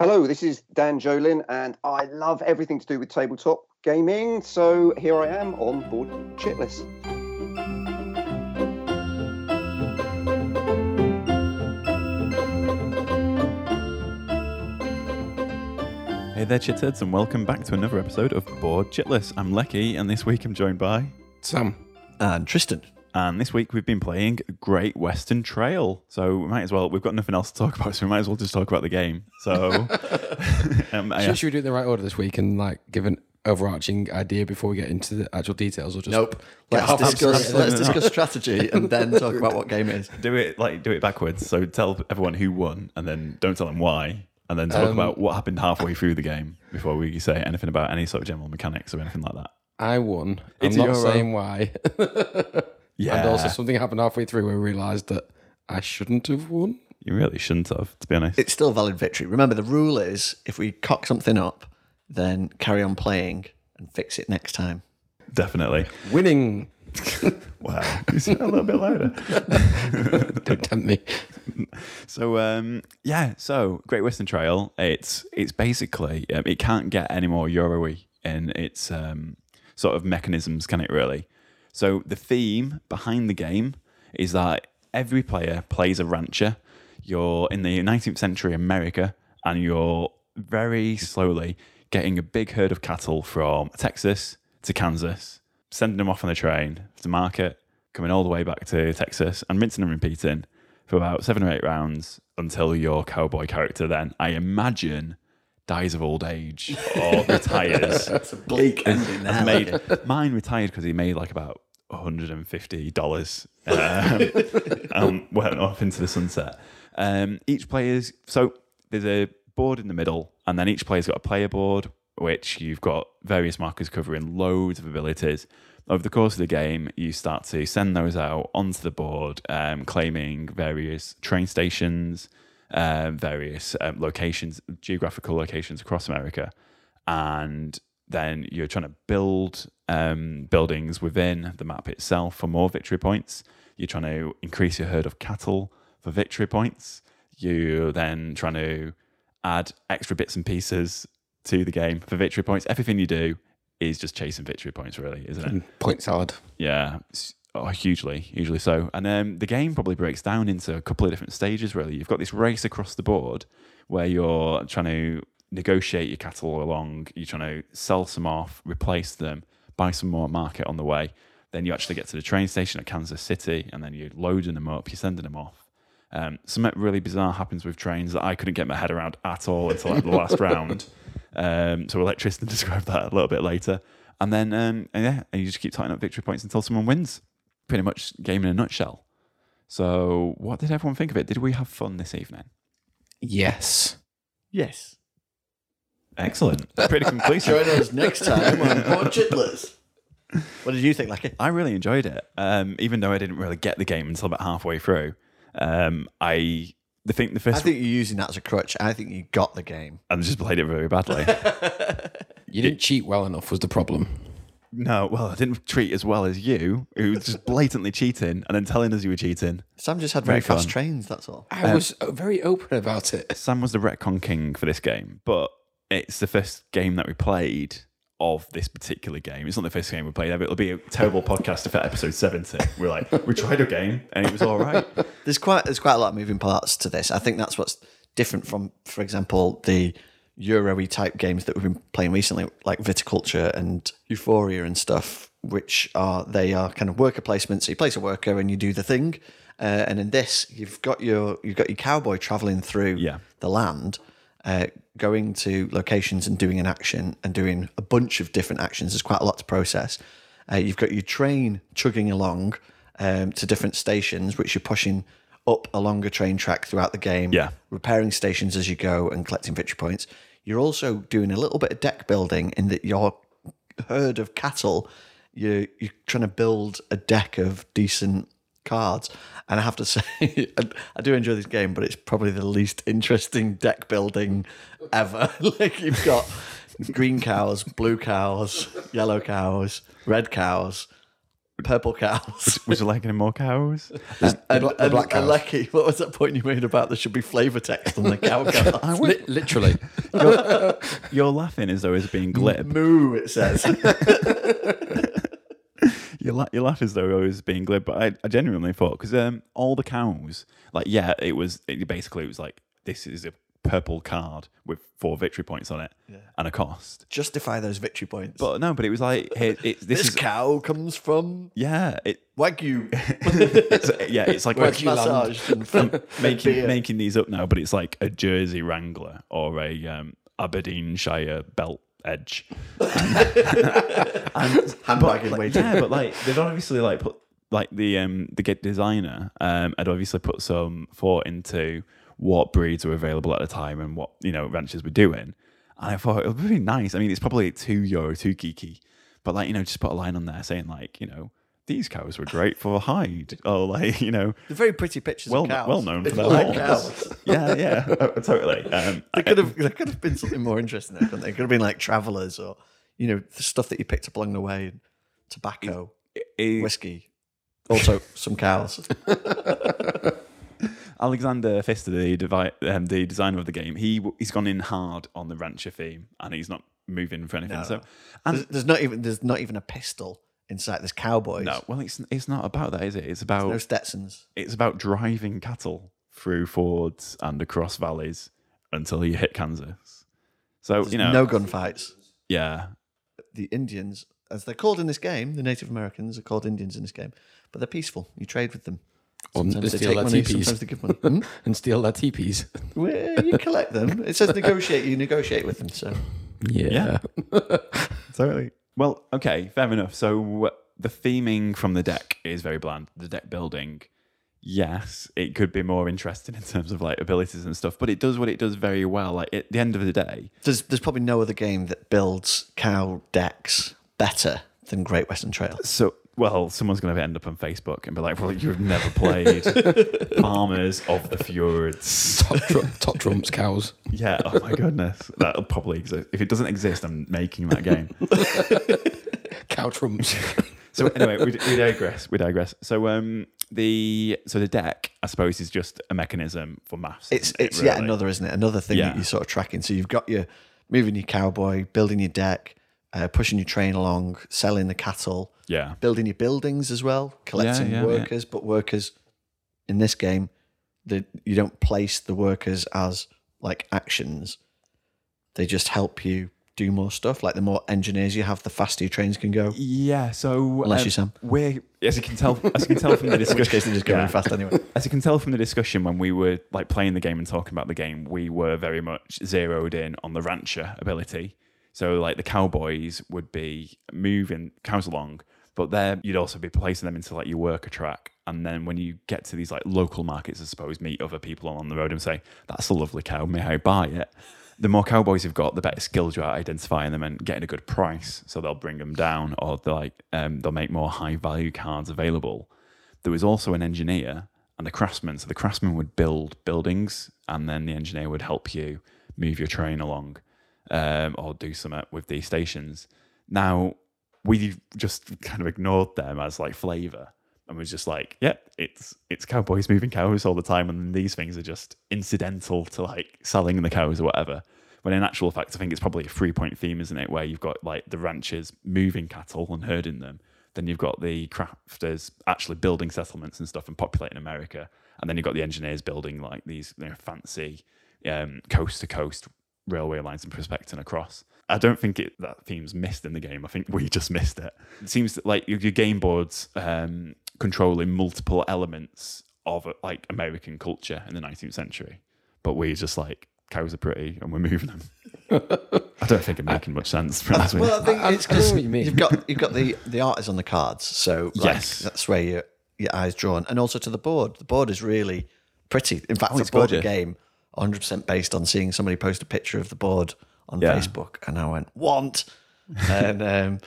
Hello, this is Dan Jolin, and I love everything to do with tabletop gaming. So here I am on board Chitless. Hey there, chitheads, and welcome back to another episode of Board Chitless. I'm Lecky, and this week I'm joined by. Sam. And Tristan. And this week we've been playing Great Western Trail. So we might as well, we've got nothing else to talk about, so we might as well just talk about the game. So. um, I- Should, should we do it in the right order this week and like give an overarching idea before we get into the actual details, or just Nope. Like, Let's half- discuss, let's discuss strategy and then talk about what game it is. do it like do it backwards. So tell everyone who won, and then don't tell them why, and then talk Um, about what happened halfway through the game before we say anything about any sort of general mechanics or anything like that. I won. It's I'm not Euro. saying why. Yeah, And also something happened halfway through where I realised that I shouldn't have won. you really shouldn't have, to be honest. It's still valid victory. Remember, the rule is if we cock something up, then carry on playing and fix it next time. Definitely. Winning. Wow, you sound a little bit louder. Don't tempt me. So um, yeah, so Great Western Trail. It's it's basically um, it can't get any more Euro-y in its um, sort of mechanisms, can it really? So the theme behind the game is that every player plays a rancher. You're in the 19th century America, and you're very slowly getting a big herd of cattle from Texas to Kansas, sending them off on the train to market, coming all the way back to Texas, and rinsing and repeating for about seven or eight rounds until your cowboy character then, I imagine, dies of old age or retires. It's a bleak ending Has made mine retired because he made like about hundred and fifty dollars. Um, um, went off into the sunset. Um, each player's so there's a board in the middle, and then each player's got a player board, which you've got various markers covering loads of abilities. Over the course of the game, you start to send those out onto the board, um, claiming various train stations, um, various um, locations, geographical locations across America, and then you're trying to build um, buildings within the map itself for more victory points. You're trying to increase your herd of cattle for victory points. You're then trying to add extra bits and pieces to the game for victory points. Everything you do is just chasing victory points, really, isn't it? Point salad. Yeah, it's- oh, hugely, hugely so. And um, the game probably breaks down into a couple of different stages. Really, you've got this race across the board where you're trying to negotiate your cattle along. You're trying to sell some off, replace them, buy some more at market on the way. Then you actually get to the train station at Kansas City, and then you're loading them up. You're sending them off. Um, something really bizarre happens with trains that I couldn't get my head around at all until like the last round. Um, so we'll let Tristan describe that a little bit later. And then, um, and yeah, and you just keep tying up victory points until someone wins. Pretty much game in a nutshell. So, what did everyone think of it? Did we have fun this evening? Yes. Yes. Excellent. Pretty conclusive. Join us next time on Board What did you think, Lucky? I really enjoyed it. Um, even though I didn't really get the game until about halfway through. Um, I the think the I first think you're using that as a crutch. I think you got the game. I just played it very badly. You didn't cheat well enough was the problem. No, well, I didn't treat as well as you, who was just blatantly cheating and then telling us you were cheating. Sam just had very, Very fast trains, that's all. I was uh, very open about it. Sam was the retcon king for this game, but it's the first game that we played of this particular game. It's not the first game we played ever. It'll be a terrible podcast if at episode 70 we're like, we tried a game and it was all right. There's quite there's quite a lot of moving parts to this. I think that's what's different from, for example, the Euro type games that we've been playing recently, like Viticulture and Euphoria and stuff, which are they are kind of worker placements. So you place a worker and you do the thing. Uh, and in this, you've got your you've got your cowboy traveling through Yeah. the land, uh, going to locations and doing an action and doing a bunch of different actions. There's quite a lot to process. Uh, you've got your train chugging along um, to different stations, which you're pushing up a longer train track throughout the game. Yeah. repairing stations as you go and collecting victory points. You're also doing a little bit of deck building in that your herd of cattle, you you're trying to build a deck of decent cards. And I have to say, I, I do enjoy this game, but it's probably the least interesting deck building ever. like you've got green cows, blue cows, yellow cows, red cows. Purple cows. Would you like any more cows? And, bla- the and, black and. Lecky, what was that point you made about there should be flavour text on the cow cards? Li- literally. You're laughing as though it's being glib. Moo, it says. You, la- you laugh as though I was being glib, but I, I genuinely thought because um, all the cows, like yeah, it was it, basically it was like this is a purple card with four victory points on it and a cost. Justify those victory points. But no, but it was like hey, it, this, this is cow comes from yeah, it Wagyu. it's, yeah, it's like Wagyu and from making beer. making these up now, but it's like a Jersey Wrangler or a um, Aberdeenshire belt edge. and, handbagging like, yeah, but like they've obviously like put like the um the get designer um had obviously put some thought into what breeds were available at the time and what you know ranchers were doing. And I thought it was really nice. I mean, it's probably two euro, too kiki, but like you know, just put a line on there saying like you know these cows were great for hide or like you know They're very pretty pictures well of cows. well known for If their you like cows. yeah, yeah, totally. Um, There could have there could have been something more interesting there, couldn't there? It could have been like travellers or you know the stuff that you picked up along the way, tobacco, it- whiskey, also some cows. Alexander Pfister, the devi- um, the designer of the game, he he's gone in hard on the rancher theme, and he's not moving for anything. No. So, and there's not even there's not even a pistol inside. There's cowboys. no, well, it's it's not about that, is it? It's about no Stetsons. it's about driving cattle through fords and across valleys until you hit Kansas. So There's you know, no gunfights. yeah, The Indians, as they're called in this game, the Native Americans are called Indians in this game, but they're peaceful. You trade with them. Or Sometimes they steal take their money, teepees. sometimes they give money. Hmm? and steal their teepees. Well, you collect them. It says negotiate. You negotiate with them. So Yeah. Totally. Well, okay, fair enough. So the theming from the deck is very bland. The deck building, yes, it could be more interesting in terms of like abilities and stuff, but it does what it does very well. Like at the end of the day, there's there's probably no other game that builds cow decks better than Great Western Trail. so well, someone's going to end up on Facebook and be like, "Well, you've never played Farmers of the Fjords." top, tr- top trumps cows. Yeah. Oh my goodness, that'll probably exist. If it doesn't exist, I'm making that game. Cow trumps. So anyway, we, we digress. We digress. So um, the so the deck, I suppose, is just a mechanism for maths. It's isn't it, it's yet another, isn't it? Another thing Yeah. that you're sort of tracking. So you've got your moving your cowboy, building your deck, uh, pushing your train along, selling the cattle, Yeah. building your buildings as well, collecting yeah, yeah. workers. But workers in this game, the, you don't place the workers as like actions. They just help you do more stuff. Like the more engineers you have, the faster your trains can go. Yeah. So Unless um, you Sam. we're as you can tell, as you can tell from the In discussion, which case they just go yeah. really fast anyway. As you can tell from the discussion when we were like playing the game and talking about the game, we were very much zeroed in on the rancher ability. So like the cowboys would be moving cows along, but there you'd also be placing them into like your worker track. And then when you get to these like local markets, I suppose, meet other people on the road and say, "That's a lovely cow. May I buy it?" The more cowboys you've got, the better skills you are at identifying them and getting a good price. So they'll bring them down, or they'll like um, they'll make more high value cards available there was also an engineer and a craftsman. So the craftsman would build buildings, and then the engineer would help you move your train along um, or do something with these stations. Now we just kind of ignored them as like flavor, and was just like, "Yep, it's it's cowboys moving cows all the time, and these things are just incidental to like selling the cows or whatever." When in actual fact, I think it's probably a three point theme, isn't it? Where you've got like the ranchers moving cattle and herding them, then you've got the crafters actually building settlements and stuff and populating America, and then you've got the engineers building like these you know, fancy coast to coast railway lines and prospecting across. I don't think it, that theme's missed in the game. I think we just missed it. It seems that, like your, your game boards um, controlling multiple elements of uh, like American culture in the 19th century, but we just like cows are pretty and we're moving them. I don't think it's making much sense. to be honest with you. Well, I think I- it's I see cool. what you mean. You've got you've got the the art is on the cards, so like, Yes. that's where your your eyes drawn, and also to the board. The board is really pretty. In fact, Oh, it's bought a gorgeous. game 100 percent based on seeing somebody post a picture of the board on Yeah. Facebook, and I went want, and um,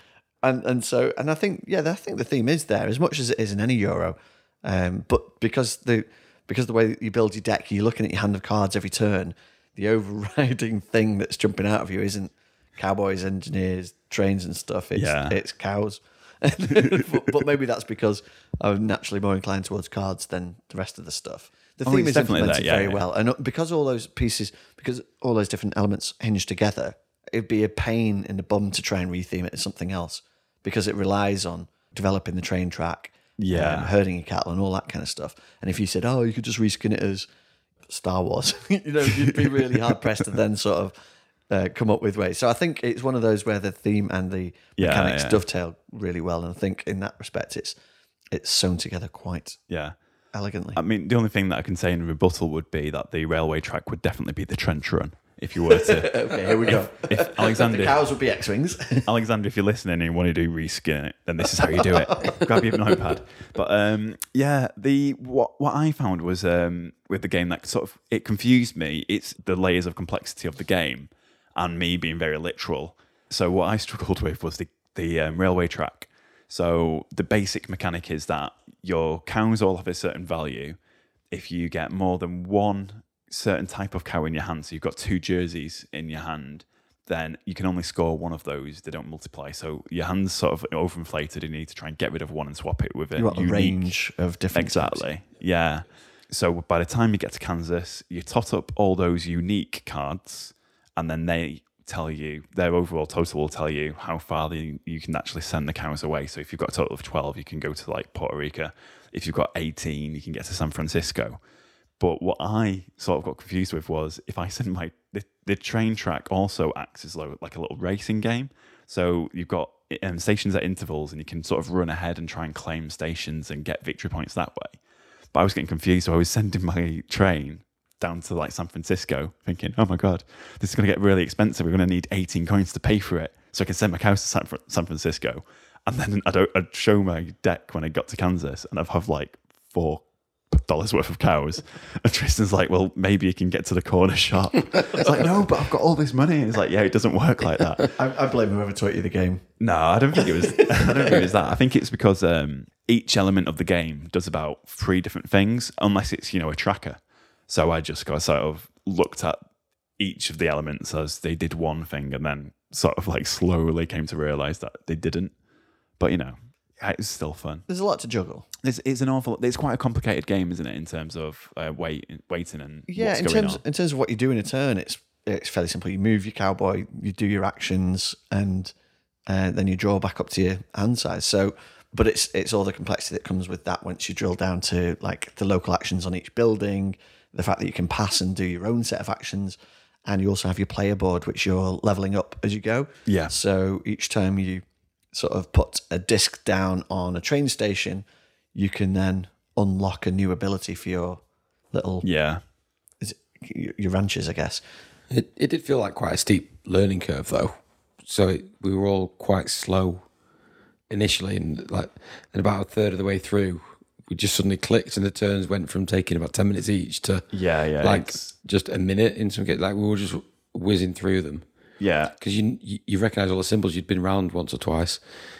and and so and I think yeah, I think the theme is there as much as it is in any Euro, um, but because the because the way that you build your deck, you're looking at your hand of cards every turn. The overriding thing that's jumping out of you isn't cowboys, engineers, trains, and stuff. It's Yeah. it's cows. but, but maybe that's because I'm naturally more inclined towards cards than the rest of the stuff. The Oh, theme it's is definitely implemented there, yeah, very yeah. well, and uh, because all those pieces, because all those different elements hinge together, it'd be a pain in the bum to try and retheme it as something else because it relies on developing the train track, Yeah. um, herding your cattle, and all that kind of stuff. And if you said, "Oh, you could just reskin it as Star Wars," you know, you'd be really hard pressed to then sort of uh, come up with ways. So I think it's one of those where the theme and the Yeah, mechanics yeah. dovetail really well, and I think in that respect, it's it's sewn together quite Yeah. Elegantly. I mean, the only thing that I can say in rebuttal would be that the railway track would definitely be the trench run if you were to. okay, here we go. if Alexander, the cows would be X-wings. Alexander, if you're listening and you want to do reskin it, then this is how you do it. Grab your notepad. But um, yeah, the what what I found was um, with the game that sort of it confused me. It's the layers of complexity of the game, and me being very literal. So what I struggled with was the the um, railway track. So the basic mechanic is that your cows all have a certain value. If you get more than one certain type of cow in your hand, so you've got two jerseys in your hand, then you can only score one of those. They don't multiply. So your hand's sort of overinflated. and You need to try and get rid of one and swap it with a you got a range of different types. Exactly. Yeah. So by the time you get to Kansas, you tot up all those unique cards, and then they tell you their overall total will tell you how far the, you can actually send the cows away. So if you've got a total of twelve, you can go to like Puerto Rico. If you've got eighteen, you can get to San Francisco. But what I sort of got confused with was if I send my the, the train track also acts as lo- like a little racing game. So you've got um, stations at intervals, and you can sort of run ahead and try and claim stations and get victory points that way. But I was getting confused, so I was sending my train down to like San Francisco, thinking, "Oh my god, this is going to get really expensive. We're going to need 18 coins to pay for it, so I can send my cows to San, Fran- San Francisco." And then I'd, I'd show my deck when I got to Kansas, and I'd have like four dollars worth of cows. And Tristan's like, "Well, maybe you can get to the corner shop." It's like, "No, but I've got all this money." And it's like, "Yeah, it doesn't work like that." I, I blame whoever taught you the game. No, I don't think it was. I don't think it was that. I think it's because um, each element of the game does about three different things, unless it's you know a tracker. So I just got sort of looked at each of the elements as they did one thing, and then sort of like slowly came to realize that they didn't. But you know, it's still fun. There's a lot to juggle. It's, it's an awful. It's quite a complicated game, isn't it, in terms of uh, wait, waiting and Yeah, what's in going terms on. in terms of what you do in a turn, it's it's fairly simple. You move your cowboy, you do your actions, and uh, then you draw back up to your hand size. So, but it's it's all the complexity that comes with that once you drill down to like the local actions on each building, the fact that you can pass and do your own set of actions, and you also have your player board which you're leveling up as you go. Yeah. So each time you sort of put a disc down on a train station, you can then unlock a new ability for your little Yeah, is it your- your ranches, I guess. It, it did feel like quite a steep learning curve, though. So it, we were all quite slow initially, and like, and about a third of the way through, we just suddenly clicked, and the turns went from taking about ten minutes each to yeah, yeah. like it's- just a minute in some cases. Like we were just whizzing through them yeah, because you, you you recognize all the symbols. You'd been round once or twice.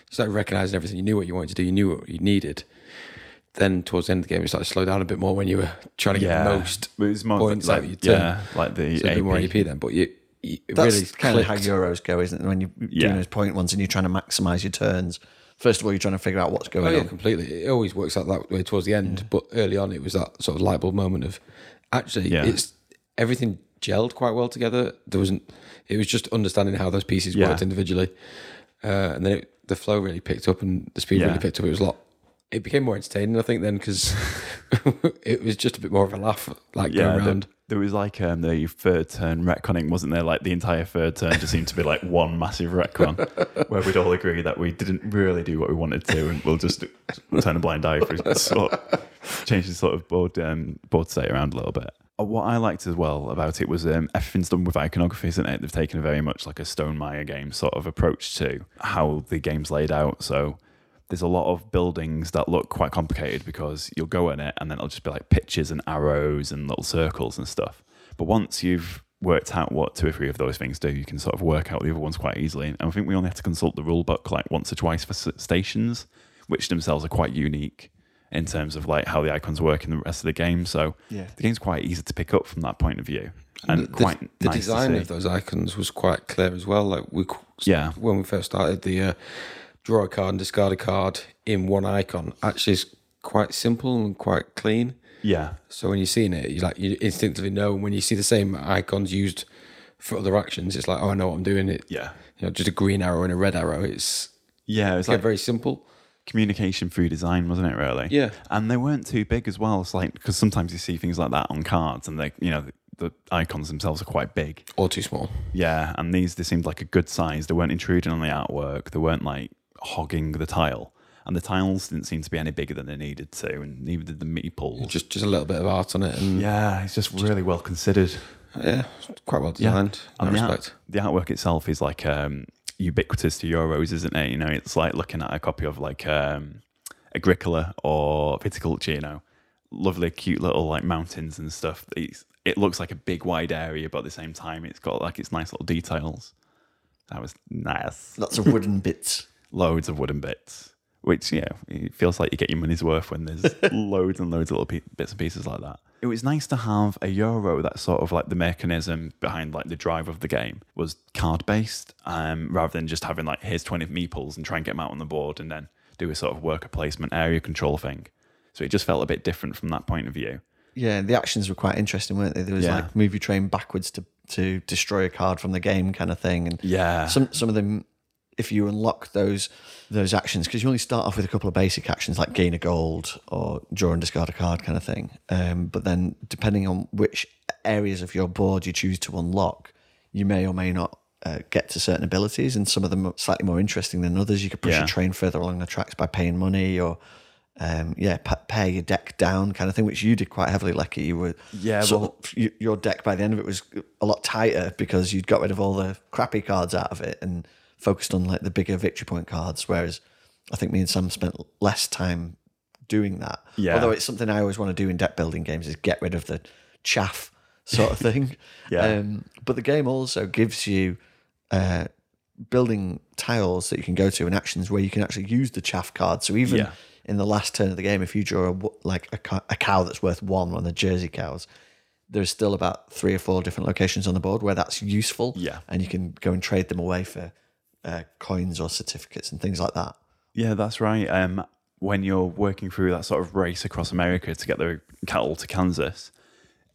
You started recognizing everything. You knew what you wanted to do. You knew what you needed. Then towards the end of the game, it started to slow down a bit more when you were trying to get yeah. the most It was more points like, out of your turn. yeah, like the So a bit more AP. AP then, but you, you it That's really kind of how. Euros go, isn't it? When you're Yeah. doing those point ones and you're trying to maximize your turns. First of all, you're trying to figure out what's Oh going yeah, on. completely. It always works out that way towards the end, but early on, it was that sort of light bulb moment of actually, Yeah. it's everything gelled quite well together. There wasn't. It was just understanding how those pieces Yeah. worked individually, uh, and then it, the flow really picked up and the speed Yeah. really picked up. It was a lot. It became more entertaining, I think, then because it was just a bit more of a laugh, like yeah, going there, around. there was like um, the third turn retconning, wasn't there? Like the entire third turn just seemed to be like one massive retcon, where we'd all agree that we didn't really do what we wanted to, and we'll just turn a blind eye for sort change the sort of board um, board state around a little bit. Uh, What I liked as well about it was um, everything's done with iconography, isn't it? They've taken a very much like a Stonemaier game sort of approach to how the game's laid out. So there's a lot of buildings that look quite complicated because you'll go in it and then it'll just be like pictures and arrows and little circles and stuff. But once you've worked out what two or three of those things do, you can sort of work out the other ones quite easily. And I think we only have to consult the rule book like once or twice for stations, which themselves are quite unique in terms of like how the icons work in the rest of the game. So Yeah. the game's quite easy to pick up from that point of view. And the, quite the nice design to see. of those icons was quite clear as well. Like we, Yeah. when we first started, the uh, draw a card and discard a card in one icon actually is quite simple and quite clean. Yeah. So when you're seeing it, you like you instinctively know. When you see the same icons used for other actions, it's like, oh, I know what I'm doing. It, Yeah. you know, just a green arrow and a red arrow. It's Yeah. it's like very simple. communication through design, wasn't it? Really. Yeah. And they weren't too big as well. It's like because sometimes you see things like that on cards, and they, you know, the icons themselves are quite big. Or too small. Yeah. And these they seemed like a good size. They weren't intruding on the artwork. They weren't like hogging the tile. And the tiles didn't seem to be any bigger than they needed to, and neither did the meeples. Just just a little bit of art on it, and yeah, yeah, it's just really well considered. Yeah, quite well designed. in And that the, art- respect. the artwork itself is like um, ubiquitous to Euros, isn't it? You know, it's like looking at a copy of like um, Agricola or Viticulture. You know, lovely, cute little like mountains and stuff. It's, it looks like a big wide area, but at the same time, it's got like its nice little details. That was nice. Lots of wooden bits. Loads of wooden bits. Which yeah, it feels like you get your money's worth when there's loads and loads of little pe- bits and pieces like that. It was nice to have a euro that sort of like the mechanism behind like the drive of the game was card based, um, rather than just having like here's twenty meeples and try and get them out on the board and then do a sort of worker placement area control thing. So it just felt a bit different from that point of view. Yeah, the actions were quite interesting, weren't they? There was Yeah. like move your train backwards to to destroy a card from the game kind of thing, and Yeah. some some of them, if you unlock those those actions, because you only start off with a couple of basic actions like gain a gold or draw and discard a card kind of thing. Um, but then depending on which areas of your board you choose to unlock, you may or may not. Uh, get to certain abilities, and some of them are slightly more interesting than others. You could push Yeah. your train further along the tracks by paying money, or um, yeah, pare your deck down, kind of thing, which you did quite heavily. Lecky, you were Yeah, well- your deck by the end of it was a lot tighter because you'd got rid of all the crappy cards out of it and focused on like the bigger victory point cards. Whereas I think me and Sam spent less time doing that. Yeah. Although it's something I always want to do in deck building games is get rid of the chaff sort of thing. Yeah. Um, but the game also gives you uh, building tiles that you can go to and actions where you can actually use the chaff card. So even Yeah. in the last turn of the game, if you draw a, like a, co- a cow that's worth one, one of the Jersey cows, there's still about three or four different locations on the board where that's useful. Yeah. And you can go and trade them away for uh, coins or certificates and things like that. Yeah, that's right. Um, when you're working through that sort of race across America to get the cattle to Kansas,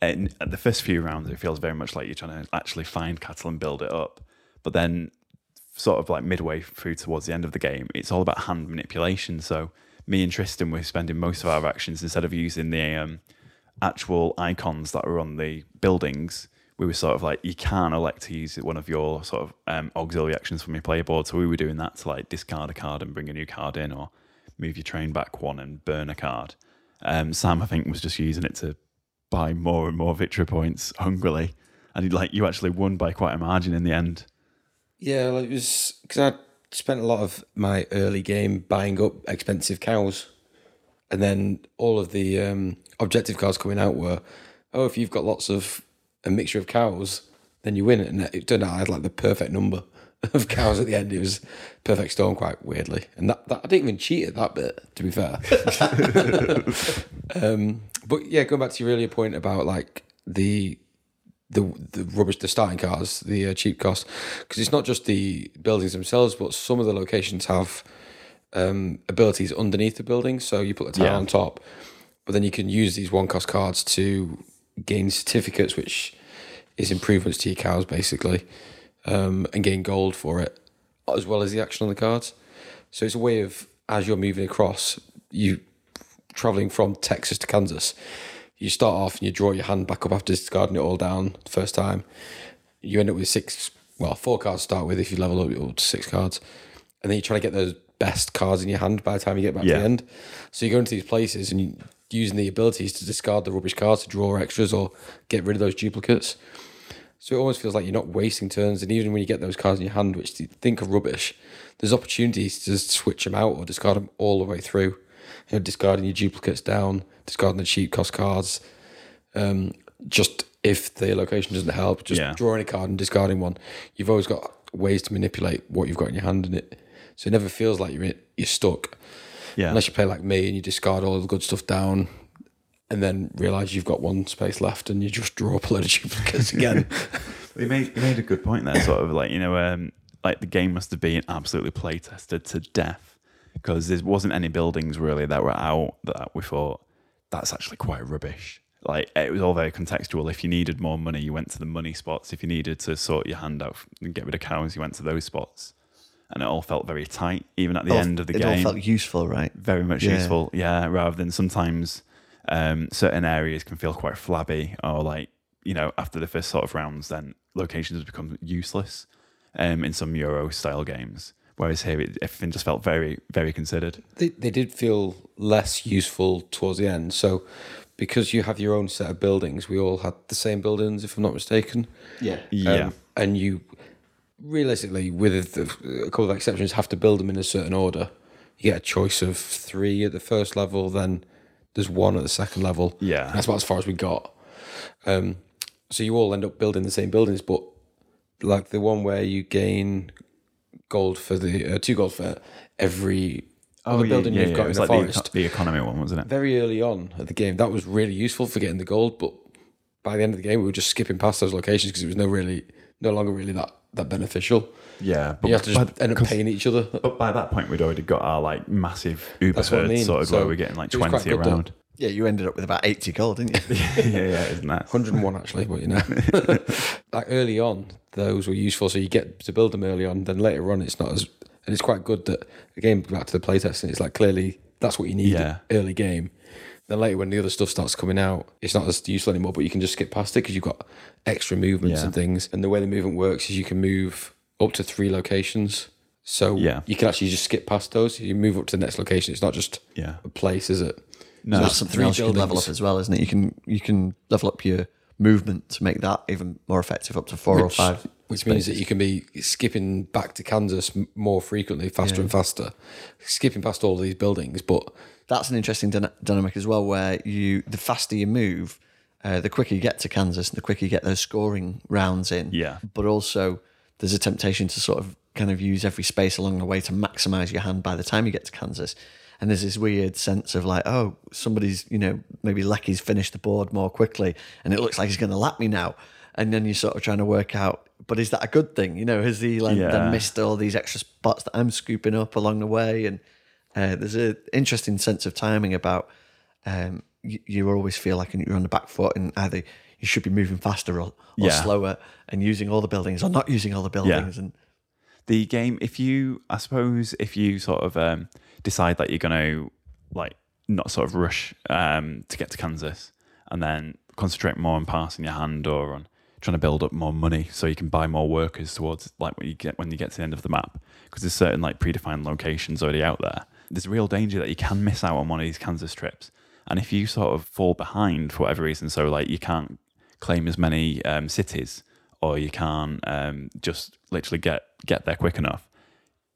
and at the first few rounds, it feels very much like you're trying to actually find cattle and build it up. But then, sort of like midway through towards the end of the game, it's all about hand manipulation. So me and Tristan were spending most of our actions instead of using the um, actual icons that were on the buildings. We were sort of like you can elect to use one of your sort of um, auxiliary actions from your player board. So we were doing that to like discard a card and bring a new card in, or move your train back one and burn a card. Um, Sam, I think, was just using it to buy more and more victory points hungrily, and he, like you actually won by quite a margin in the end. Yeah, like it was because I spent a lot of my early game buying up expensive cows, and then all of the um, objective cards coming out were, oh, if you've got lots of a mixture of cows, then you win. it. And it turned out I had like the perfect number of cows at the end. It was perfect storm, quite weirdly, and that, that I didn't even cheat at that bit. To be fair, um, but yeah, going back to your earlier point about like the the the rubbish, the starting cars, the uh, cheap cost, because it's not just the buildings themselves, but some of the locations have um, abilities underneath the building. So you put the tile Yeah. on top, but then you can use these one cost cards to gain certificates, which is improvements to your cows basically, um, and gain gold for it, as well as the action on the cards. So it's a way of as you're moving across, you traveling from Texas to Kansas. You start off and you draw your hand back up after discarding it all down the first time. You end up with six, well, four cards to start with if you level up to six cards. And then you try to get those best cards in your hand by the time you get back to the end. So you go into these places and you using the abilities to discard the rubbish cards to draw extras or get rid of those duplicates. So it almost feels like you're not wasting turns. And even when you get those cards in your hand, which you think are rubbish, there's opportunities to just switch them out or discard them all the way through. You know, discarding your duplicates down, discarding the cheap cost cards. Um, just if the location doesn't help, just Yeah. drawing a card and discarding one. You've always got ways to manipulate what you've got in your hand in it. So it never feels like you're in, you're stuck. Yeah, Unless you play like me and you discard all the good stuff down and then realise you've got one space left and you just draw up a load of duplicates again. You made you made a good point there. Sort of like you know, um, like the game must have been absolutely play tested to death because there wasn't any buildings really that were out that we thought that's actually quite rubbish. Like it was all very contextual. If you needed more money, you went to the money spots. If you needed to sort your hand out and get rid of cows, you went to those spots. And it all felt very tight, even at the All- end of the it game It all felt useful, right? very much Yeah. useful. Yeah, rather than sometimes um, certain areas can feel quite flabby or like you know after the first sort of rounds, then locations become useless um, in some Euro style games. Whereas here, it, everything just felt very, very considered. They, they did feel less useful towards the end. So, because you have your own set of buildings, we all had the same buildings, if I'm not mistaken. Yeah. Yeah, Um, and you realistically, with a, a couple of exceptions, have to build them in a certain order. You get a choice of three at the first level, then there's one at the second level. Yeah. That's about as far as we got. Um, so you all end up building the same buildings, but like the one where you gain gold for the uh, two gold for every other building you've got it in the like forest The, the economy one, wasn't it? very early on at the game, that was really useful for getting the gold. But by the end of the game, we were just skipping past those locations because it was no really, no longer really that that beneficial. Yeah, but You have to just but- end up paying each other. But by that point, we'd already got our like massive Uber That's what I herd mean. sorted, So where we're getting like it was quite twenty good that- around. Yeah, you ended up with about 80 gold, didn't you? yeah, yeah, isn't that? 101 actually, but you know, like early on, those were useful. So you get to build them early on. Then later on, it's not as, and it's quite good that again back to the playtest, and it's like clearly that's what you need Yeah. early game. Then later, when the other stuff starts coming out, it's not as useful anymore. But you can just skip past it because you've got extra movements Yeah. and things. And the way the movement works is you can move up to three locations. So Yeah. you can actually just skip past those. You move up to the next location. It's not just Yeah. a place, is it? No, That's something three else you can level up as well, isn't it? You can you can level up your movement to make that even more effective up to four or five. Which means that you can be skipping back to Kansas more frequently, faster and faster, skipping past all these buildings. But That's an interesting dyna- dynamic as well, where you the faster you move, uh, the quicker you get to Kansas, and the quicker you get those scoring rounds in. Yeah. But also, there's a temptation to sort of kind of use every space along the way to maximize your hand by the time you get to Kansas. And there's this weird sense of like, oh, somebody's, you know, maybe Lecky's finished the board more quickly and it looks like he's going to lap me now. And then you're sort of trying to work out, but is that a good thing? You know, has he like Yeah. then missed all these extra spots that I'm scooping up along the way? And uh, there's an interesting sense of timing about um, you, you always feel like you're on the back foot and either you should be moving faster or, or Yeah. slower and using all the buildings or not using all the buildings. And the game if you i suppose if you sort of um, decide that you're going to like not sort of rush um, to get to kansas and then concentrate more on passing your hand or on trying to build up more money so you can buy more workers towards like when you get when you get to the end of the map because there's certain like predefined locations already out there there's a real danger that you can miss out on one of these kansas trips and if you sort of fall behind for whatever reason so like you can't claim as many um, cities or you can't um, just literally get get there quick enough.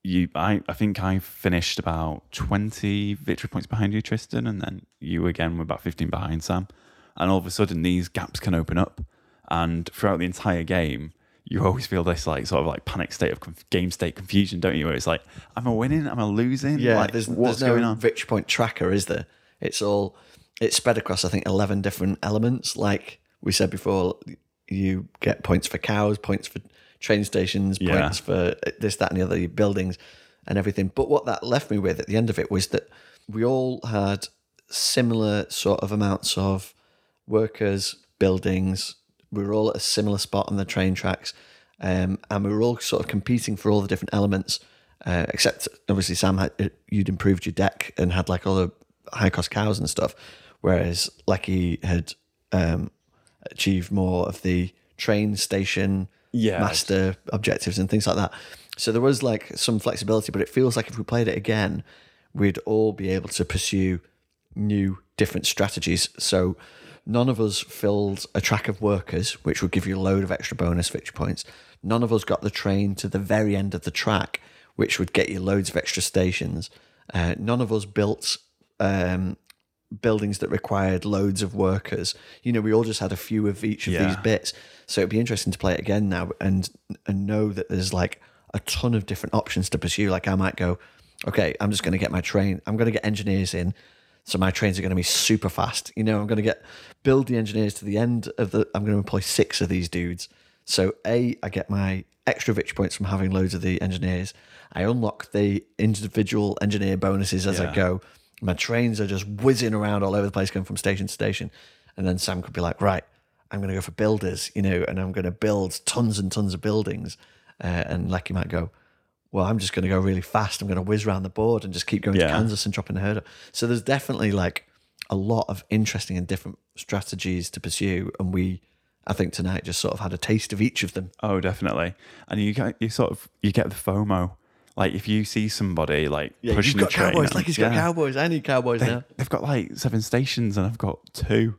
You, I, I think I finished about twenty victory points behind you, Tristan, and then you again were about fifteen behind Sam. And all of a sudden, these gaps can open up, and throughout the entire game, you always feel this like sort of like panic state of conf- game state confusion, don't you? Where it's like, am I winning? Am I losing? yeah, like, there's, what's there's no going on? victory point tracker, is there? It's all, it's spread across, I think, 11 different elements. Like we said before, you get points for cows, points for train stations, Yeah. points for this, that, and the other buildings and everything. But what that left me with at the end of it was that we all had similar sort of amounts of workers, buildings. We were all at a similar spot on the train tracks. Um, and we were all sort of competing for all the different elements, uh, except obviously Sam had you'd improved your deck and had like all the high cost cows and stuff, whereas Lecky had um, achieved more of the train station Yeah. master objectives and things like that. So there was like some flexibility, but it feels like if we played it again, we'd all be able to pursue new different strategies. So none of us filled a track of workers, which would give you a load of extra bonus victory points. None of us got the train to the very end of the track, which would get you loads of extra stations. Uh, none of us built um, buildings that required loads of workers. You know, we all just had a few of each of Yeah. these bits. So it'd be interesting to play it again now and and know that there's like a ton of different options to pursue. Like I might go, okay, I'm just going to get my train. I'm going to get engineers in. So my trains are going to be super fast. You know, I'm going to get build the engineers to the end of the. I'm going to employ six of these dudes. So a, I get my extra victory points from having loads of the engineers. I unlock the individual engineer bonuses as I go. My trains are just whizzing around all over the place, going from station to station. And then Sam could be like, right, I'm going to go for builders, you know, and I'm going to build tons and tons of buildings. Uh, and Lecky might go, well, I'm just going to go really fast. I'm going to whiz around the board and just keep going Yeah. to Kansas and dropping the herd. So there's definitely like a lot of interesting and different strategies to pursue. And we, I think tonight just sort of had a taste of each of them. Oh, definitely. And you get you sort of you get the FOMO. Like if you see somebody like Yeah, pushing you've got the train, cowboys. and- Like he's got yeah, cowboys. I need cowboys They, now. they've got like seven stations, and I've got two.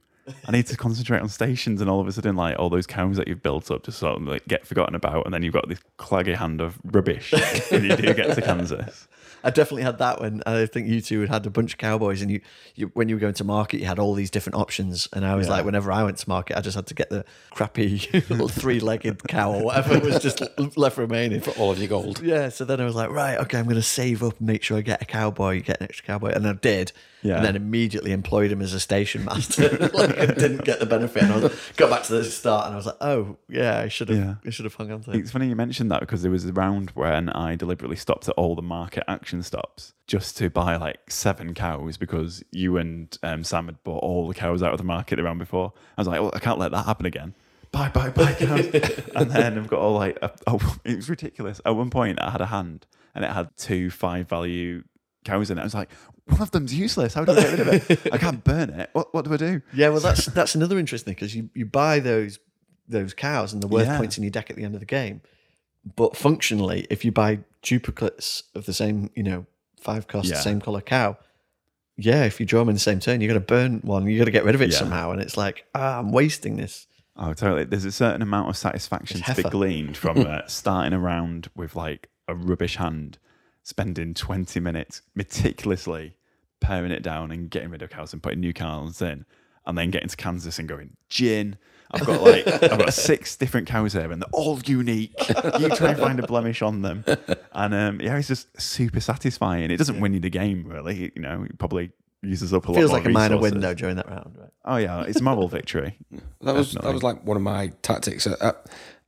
I need to concentrate on stations, and all of a sudden, like all those cows that you've built up just sort of like get forgotten about, and then you've got this claggy hand of rubbish when you do get to Kansas. I definitely had that when I think you two had had a bunch of cowboys, and you, you when you were going to market, you had all these different options. And I was Yeah. like, whenever I went to market, I just had to get the crappy little three-legged cow or whatever was just left remaining. for all of your gold. Yeah, so then I was like, right, okay, I'm going to save up and make sure I get a cowboy, get an extra cowboy, and I did. Yeah. And then immediately employed him as a station master. like I didn't get the benefit, and I was, got back to the start, and I was like, oh yeah, I should have, Yeah. I should have hung on to it. It's funny you mentioned that because there was a round when I deliberately stopped at all the market action stops just to buy like seven cows because you and um, Sam had bought all the cows out of the market the round before. I was like, well, I can't let that happen again. Buy, buy, buy cows. and then I've got all like, oh, it was ridiculous. At one point, I had a hand and it had two five value cows in it. I was like, one of them's useless. How do I get rid of it? I can't burn it. What, what do I do? Yeah, well, that's that's another interesting thing because you, you buy those those cows and the worth Yeah. points in your deck at the end of the game, but functionally, if you buy duplicates of the same, you know, five cost, Yeah. same color cow, yeah, if you draw them in the same turn, you're going to burn one. You got to get rid of it Yeah. somehow, and it's like, ah, I'm wasting this. Oh, totally. There's a certain amount of satisfaction to be gleaned from uh, starting around with like a rubbish hand, spending 20 minutes meticulously paring it down and getting rid of cows and putting new cows in, and then getting to Kansas and going, gin. I've got like I've got six different cows here and they're all unique. You try and find a blemish on them, and um, yeah, it's just super satisfying. It doesn't win you the game really, you know. It probably uses up a lot. Feels more like a minor resources. win though during that round, right? Oh yeah, it's a moral victory. That was Definitely. that was like one of my tactics. I, I,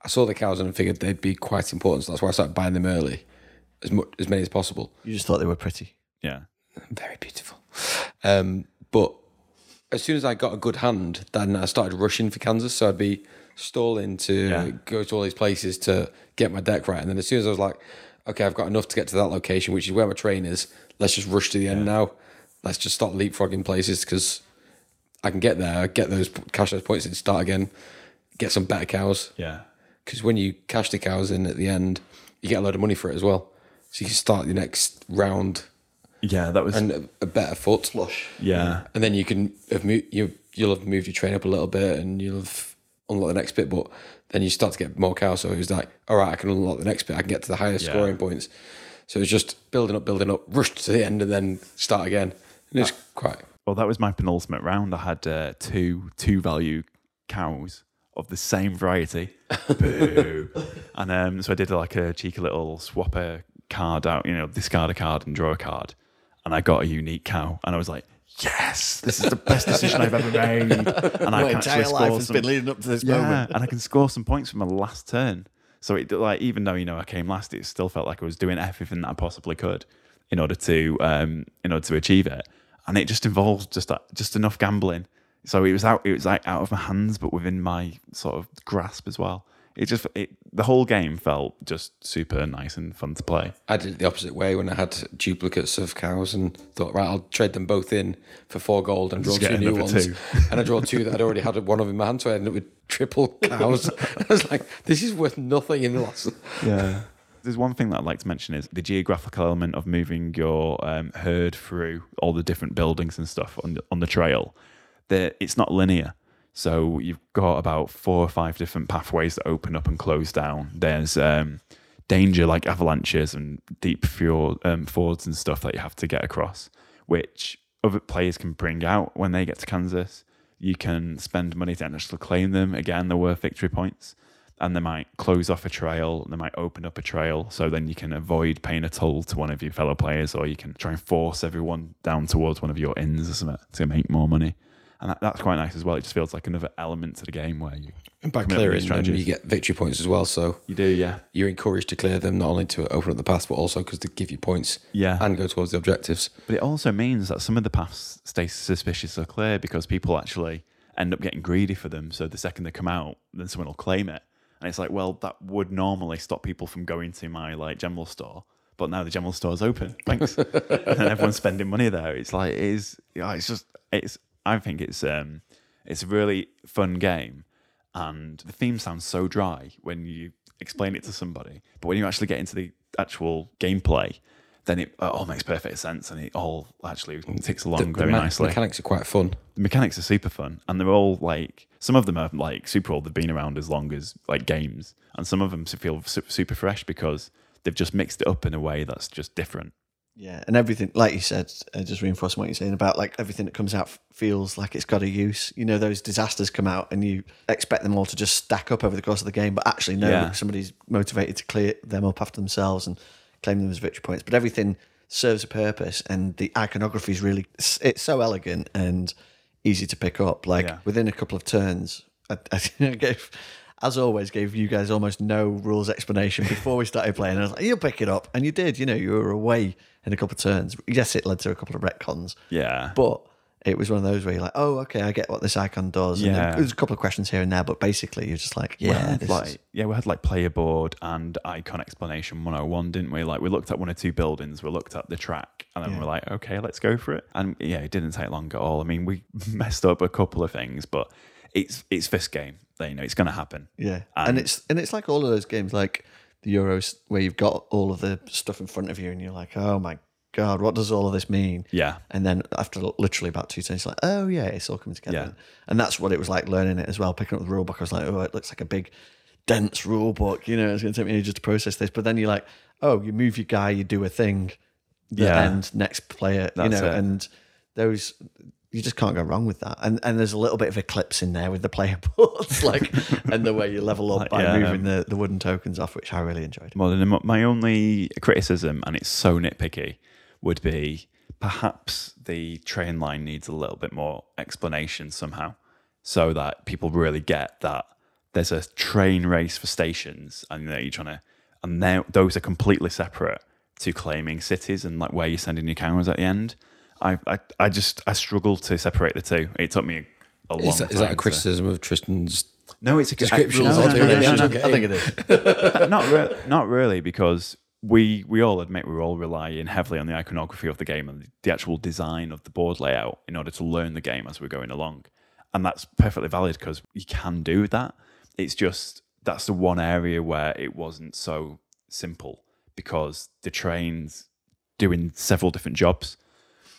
I saw the cows and I figured they'd be quite important, so that's why I started buying them early, as much as many as possible. You just thought they were pretty. Yeah. Very beautiful. Um, but as soon as I got a good hand, then I started rushing for Kansas. So I'd be stalling to Yeah. go to all these places to get my deck right. And then as soon as I was like, okay, I've got enough to get to that location, which is where my train is, let's just rush to the end now. Let's just stop leapfrogging places because I can get there, get those cash those points and start again, get some better cows. Yeah. Because when you cash the cows in at the end, you get a load of money for it as well. So you can start the next round Yeah, that was and a, a better foot. Flush. yeah. and then you can have mo- you you'll have moved your train up a little bit and you'll have unlocked the next bit but then you start to get more cows so it was like all right I can unlock the next bit I can get to the higher Yeah. scoring points so it was just building up building up rush to the end and then start again and it's quite Well, that was my penultimate round. I had uh, two two value cows of the same variety. Boo. and um, so I did like a cheeky little swap a card out, you know, discard a card and draw a card. And I got a unique cow. And I was like, yes, this is the best decision I've ever made. And I can entire actually life score has some, been leading up to this yeah, moment. and I can score some points from my last turn. So it like even though you know I came last, it still felt like I was doing everything that I possibly could in order to um in order to achieve it. And it just involved just just enough gambling. So it was out it was like out of my hands, but within my sort of grasp as well. It just it, the whole game felt just super nice and fun to play. I did it the opposite way when I had duplicates of cows and thought right I'll trade them both in for four gold and draw two new ones two. and I draw two that I'd already had one of in my hand so I ended up with triple cows I was like this is worth nothing in the last Yeah. There's one thing that I'd like to mention is the geographical element of moving your um, herd through all the different buildings and stuff on the, on the trail. That it's not linear, so you've got about four or five different pathways that open up and close down. There's um, danger like avalanches and deep fjord, um, fords and stuff that you have to get across, which other players can bring out when they get to Kansas. You can spend money to actually claim them. Again, they're worth victory points and they might close off a trail, they might open up a trail, so then you can avoid paying a toll to one of your fellow players, or you can try and force everyone down towards one of your inns or something to make more money. And that, that's quite nice as well. It just feels like another element to the game where you And by Come up with clearing them, you get victory points as well. So you do, yeah, you're encouraged to clear them not only to open up the path, but also because they give you points yeah. and go towards the objectives. But it also means that some of the paths stay suspiciously clear because people actually end up getting greedy for them. So the second they come out, then someone will claim it. And it's like, well, that would normally stop people from going to my like general store. But now the general store's open. Thanks. and everyone's spending money there. It's like it is yeah, it's just it's I think it's um it's a really fun game and the theme sounds so dry when you explain it to somebody. But when you actually get into the actual gameplay, then it all makes perfect sense and it all actually ticks The, along the very me- nicely. mechanics are quite fun. the mechanics are super fun and they're all like some of them are like super old they've been around as long as like games and some of them feel super fresh because they've just mixed it up in a way that's just different Yeah, and everything, like you said, uh, just reinforcing what you're saying about like everything that comes out f- feels like it's got a use. You know, those disasters come out and you expect them all to just stack up over the course of the game, but actually, no, Yeah. somebody's motivated to clear them up after themselves and claim them as victory points. But everything serves a purpose, and the iconography is really it's, so elegant and easy to pick up. Like Yeah. within a couple of turns, I, I gave. As always, gave you guys almost no rules explanation before we started playing. I was like, "You'll pick it up," and you did. You know, you were away in a couple of turns. Yes, it led to a couple of retcons, yeah but it was one of those where you're like, "Oh, okay, I get what this icon does." And Yeah. there's a couple of questions here and there, but basically, you're just like, "Yeah, like is- yeah we had like player board and icon explanation 101 didn't we like we looked at one or two buildings we looked at the track and then Yeah. we're like okay let's go for it and yeah it didn't take long at all i mean we messed up a couple of things but it's it's this game you know it's gonna happen yeah." And, And- it's and it's like all of those games, like the Euros, where you've got all of the stuff in front of you, and you're like, "Oh my god, what does all of this mean?" yeah And then after literally about two turns, like, oh yeah, it's all coming together. Yeah. And that's what it was like learning it as well. Picking up the rule book, I was like, oh, it looks like a big, dense rule book. You know, it's going to take me ages to process this. But then you're like, oh, you move your guy, you do a thing, Yeah. end, next player, you know, it. and those. You just can't go wrong with that, and and there's a little bit of eclipse in there with the player boards, like, and the way you level up Like, by yeah. Um, moving the, the wooden tokens off, which I really enjoyed. Well, my only criticism, and it's so nitpicky, would be perhaps the train line needs a little bit more explanation somehow, so that people really get that there's a train race for stations, and that you're trying to, and now those are completely separate to claiming cities and like where you're sending your cameras at the end. I, I, I just I struggle to separate the two. It took me a long Is that, time. is that a to- criticism of Tristan's? No, it's a description of no, no, no, no, no. I think it is. not re- not really because we we all admit we're all relying heavily on the iconography of the game and the actual design of the board layout in order to learn the game as we're going along and that's perfectly valid because you can do that it's just that's the one area where it wasn't so simple because the trains doing several different jobs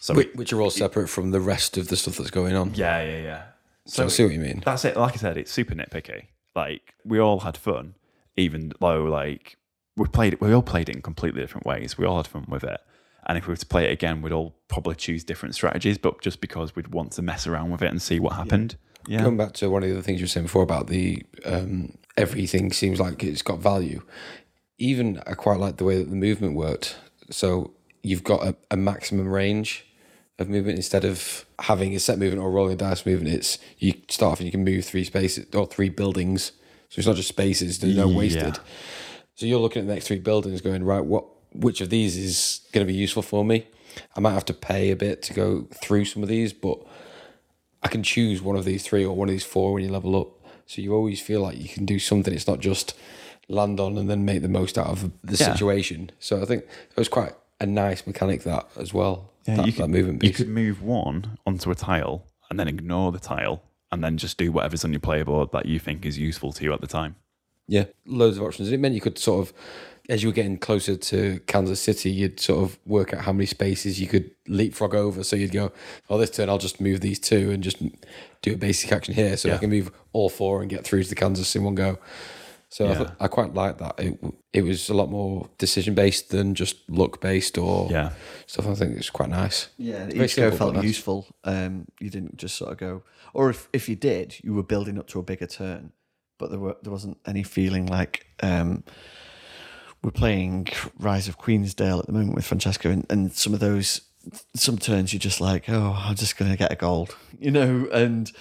so Which, which are all separate from the rest of the stuff that's going on. yeah yeah yeah So I see what you mean. that's it. Like I said, it's super nitpicky. Like we all had fun, even though like we played it. We all played it in completely different ways. We all had fun with it. And if we were to play it again, we'd all probably choose different strategies, but just because we'd want to mess around with it and see what happened. Yeah. Going back to one of the other things you were saying before about the um, everything seems like it's got value. Even I quite like the way that the movement worked. So you've got a, a maximum range of movement instead of having a set movement or rolling dice movement. It's you start off and you can move three spaces or three buildings. So it's not just spaces. There's no Yeah. wasted. So you're looking at the next three buildings, going right. What which of these is going to be useful for me? I might have to pay a bit to go through some of these, but I can choose one of these three or one of these four when you level up. So you always feel like you can do something. It's not just land on and then make the most out of the Yeah. situation. So I think it was quite a nice mechanic that as well. Yeah, that, you could, movement You could move one onto a tile and then ignore the tile and then just do whatever's on your player board that you think is useful to you at the time. Yeah, loads of options. And it meant you could sort of, as you were getting closer to Kansas City, you'd sort of work out how many spaces you could leapfrog over. So you'd go, oh, this turn I'll just move these two and just do a basic action here. So I can move all four and get through to the Kansas in one go. So I, Yeah. thought, I quite like that. It, it was a lot more decision based than just luck based or Yeah. stuff. I think it's quite nice. Yeah, and Very each go felt nice. useful. Um, you didn't just sort of go, or if, if you did, you were building up to a bigger turn, but there were there wasn't any feeling like um, we're playing Rise of Queensdale at the moment with Francesco, and, and some of those some turns you're just like, oh, I'm just going to get a gold, you know, and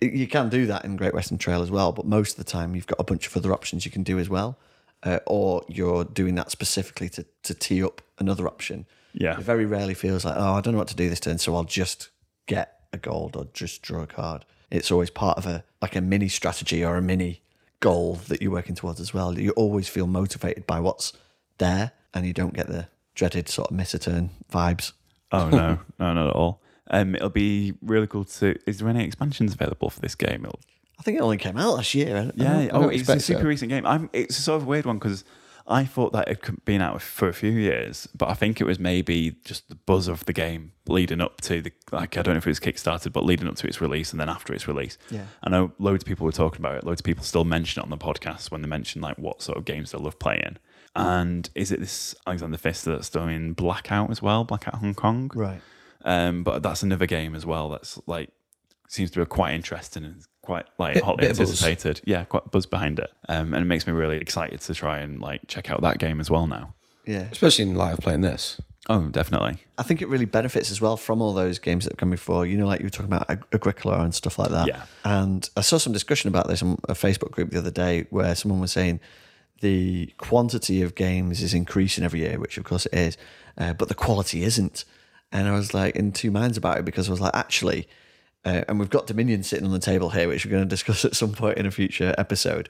you can do that in Great Western Trail as well. But most of the time, you've got a bunch of other options you can do as well, uh, or you're doing that specifically to to tee up another option. Yeah. It very rarely feels like, oh, I don't know what to do this turn, so I'll just get a gold or just draw a card. It's always part of a like a mini strategy or a mini goal that you're working towards as well. You always feel motivated by what's there, and you don't get the dreaded sort of miss a turn vibes. Oh no, no, not at all. Um, it'll be really cool to. Is there any expansions available for this game? It'll, I think it only came out last year. I don't- I yeah. don't- Oh, don't it's a expect so. super recent game. I'm. It's a sort of weird one because I thought that it had been out for a few years, but I think it was maybe just the buzz of the game leading up to the. Like I don't know if it was kickstarted, but leading up to its release and then after its release. Yeah. I know loads of people were talking about it. Loads of people still mention it on the podcast when they mention like what sort of games they love playing. And is it this Alexander Pfister that's doing Blackout as well? Blackout Hong Kong. Right. Um, but that's another game as well that's like seems to be quite interesting and quite like Bit- hotly bit of buzz. anticipated. Yeah, quite buzz behind it. Um, and it makes me really excited to try and like check out that game as well now. Yeah. especially in live playing this. Oh, definitely. I think it really benefits as well from all those games that have come before. You know, like you were talking about Ag- Agricola and stuff like that. Yeah. And I saw some discussion about this on a Facebook group the other day where someone was saying the quantity of games is increasing every year, which of course it is, uh, but the quality isn't. And I was like in two minds about it because I was like, actually, uh, and we've got Dominion sitting on the table here, which we're going to discuss at some point in a future episode.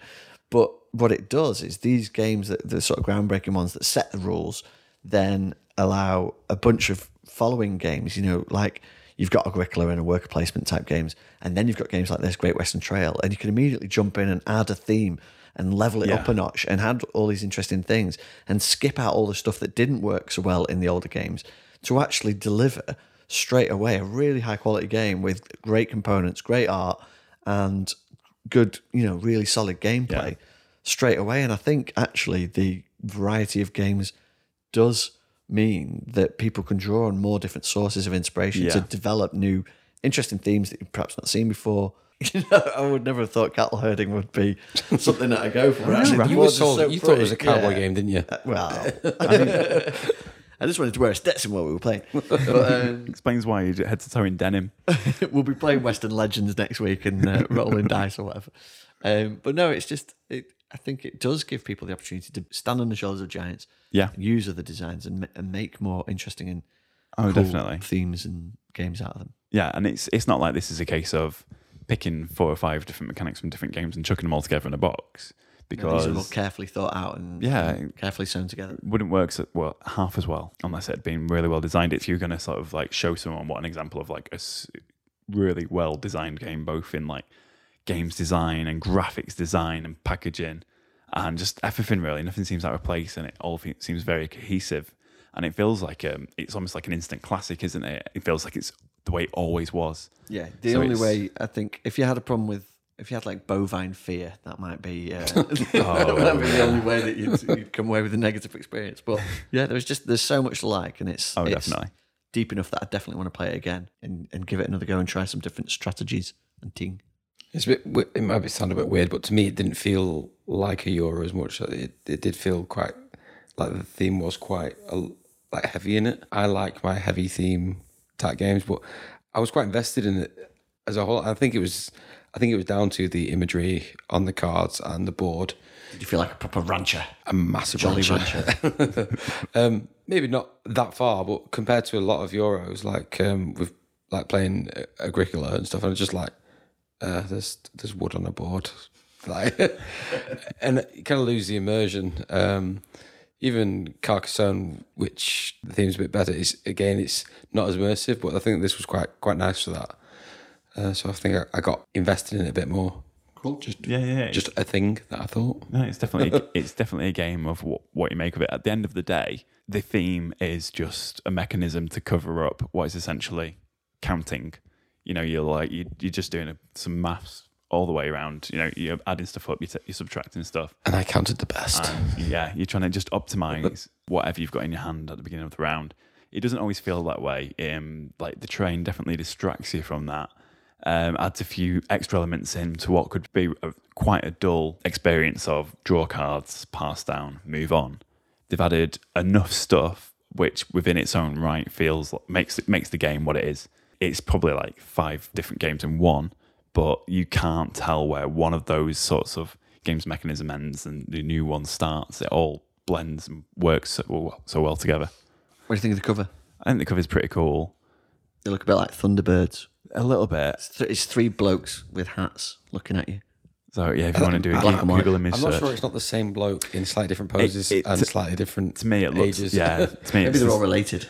But what it does is these games, that the sort of groundbreaking ones that set the rules, then allow a bunch of following games. You know, like you've got Agricola and a worker placement type games, and then you've got games like this Great Western Trail, and you can immediately jump in and add a theme and level it Yeah. up a notch and add all these interesting things and skip out all the stuff that didn't work so well in the older games to actually deliver straight away a really high quality game with great components, great art, and good, you know, really solid gameplay Yeah. straight away. And I think actually the variety of games does mean that people can draw on more different sources of inspiration to develop new, interesting themes that you've perhaps not seen before. You know, I would never have thought cattle herding would be something that I go for. Actually, You, were told, so you thought it was a cowboy Yeah. game, didn't you? Uh, well, I just wanted to wear a Stetson while we were playing. But, um, Explains why you head to toe in denim. we'll be playing Western Legends next week and uh, rolling dice or whatever. Um, but no, it's just it. I think it does give people the opportunity to stand on the shoulders of giants, Yeah. and use other designs and, and make more interesting and Oh, cool definitely. themes and games out of them. Yeah, and it's it's not like this is a case of picking four or five different mechanics from different games and chucking them all together in a box These because are all carefully thought out and Yeah. and carefully sewn together. wouldn't work so, well half as well unless it had been really well designed. If you're going to sort of like show someone what an example of like a really well designed game, both in like games design and graphics design and packaging and just everything really, nothing seems out of place and it all seems very cohesive. And it feels like um, it's almost like an instant classic, isn't it? It feels like it's the way it always was. Yeah, the So only way I think if you had a problem with if you had like bovine fear, that might be uh, Oh, that might be the only way that you'd, you'd come away with a negative experience. But yeah, there's just there's so much to like, and it's Oh, it's definitely. deep enough that I definitely want to play it again and, and give it another go and try some different strategies and ting. It's a bit. It might be sound a bit weird, but to me, it didn't feel like a Euro as much. It it did feel quite like the theme was quite uh, like heavy in it. I like my heavy theme type games, but I was quite invested in it as a whole. I think it was. I think it was down to the imagery on the cards and the board. Did you feel like a proper rancher? A massive Jolly rancher. um, maybe not that far, but compared to a lot of Euros, like um, with like playing Agricola and stuff, I'm just like, uh, there's there's wood on the board, like, and you kind of lose the immersion. Um, even Carcassonne, which the theme's a bit better, is again it's not as immersive, but I think this was quite quite nice for that. Uh, so I think I, I got invested in it a bit more. Cool. Just Yeah, yeah. Just a thing that I thought. No, it's definitely it's definitely a game of what, what you make of it. At the end of the day, the theme is just a mechanism to cover up what is essentially counting. You know, you're like you, you're just doing a, some maths all the way around. You know, you're adding stuff up, you're, t- you're subtracting stuff. And I counted the best. And yeah, you're trying to just optimize whatever you've got in your hand at the beginning of the round. It doesn't always feel that way. Um, like the train definitely distracts you from that. Um, adds a few extra elements into what could be a, quite a dull experience of draw cards, pass down, move on. They've added enough stuff which within its own right feels makes it makes the game what it is. It's probably like five different games in one, but you can't tell where one of those sorts of games mechanism ends and the new one starts. It all blends and works so well, so well together. What do you think of the cover? I think the cover's pretty cool. They look a bit like Thunderbirds. A little bit. It's, th- it's three blokes with hats looking at you. So yeah, if you want to do a Black and white. Google image I'm not search, sure it's not the same bloke in slightly different poses it- and to- slightly different to me it looks ages. yeah. To me, Maybe it's they're all related.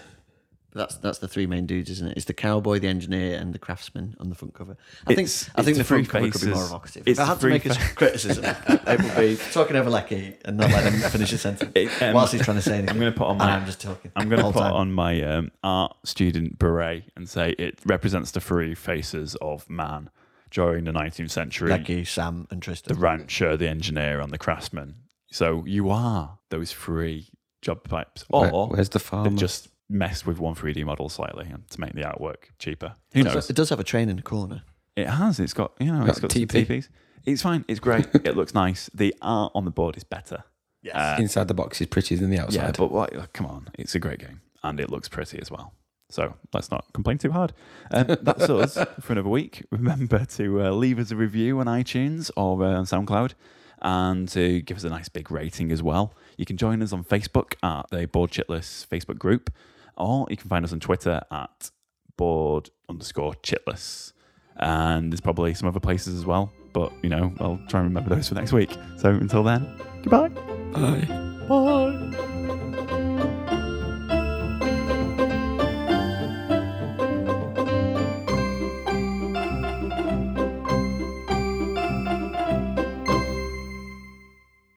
But that's that's the three main dudes, isn't it? It's the cowboy, the engineer, and the craftsman on the front cover. I think It's- I think the the front three cover could be more evocative. It's if I the had to three make a criticism, it would be talking over Lecky and not letting him finish a sentence It, um, whilst he's trying to say anything. I'm going to put on my I'm just talking. I'm going to put time. on my um, art student beret and say it represents the three faces of man during the 19th century: Lecky, Sam, and Tristan. the rancher, the engineer, and the craftsman. So you are those three job types, or Where- where's the farmer? just messed with one 3D model slightly and to make the artwork cheaper. Who knows? It does have a train in the corner. It has. It's got you know. It's Got got some TP. TPs. It's fine. It's great. it looks nice. The art on the board is better. Yes. Uh, Inside the box is prettier than the outside. Yeah, outside. but like, like, come on, it's a great game and it looks pretty as well. So let's not complain too hard. Um, that's us for another week. Remember to uh, leave us a review on iTunes or uh, on SoundCloud and to give us a nice big rating as well. You can join us on Facebook at the Board Chitless Facebook group, or you can find us on Twitter at board underscore chitless. And there's probably some other places as well, but you know, I'll try and remember those for next week. So until then, goodbye. Aye. Bye.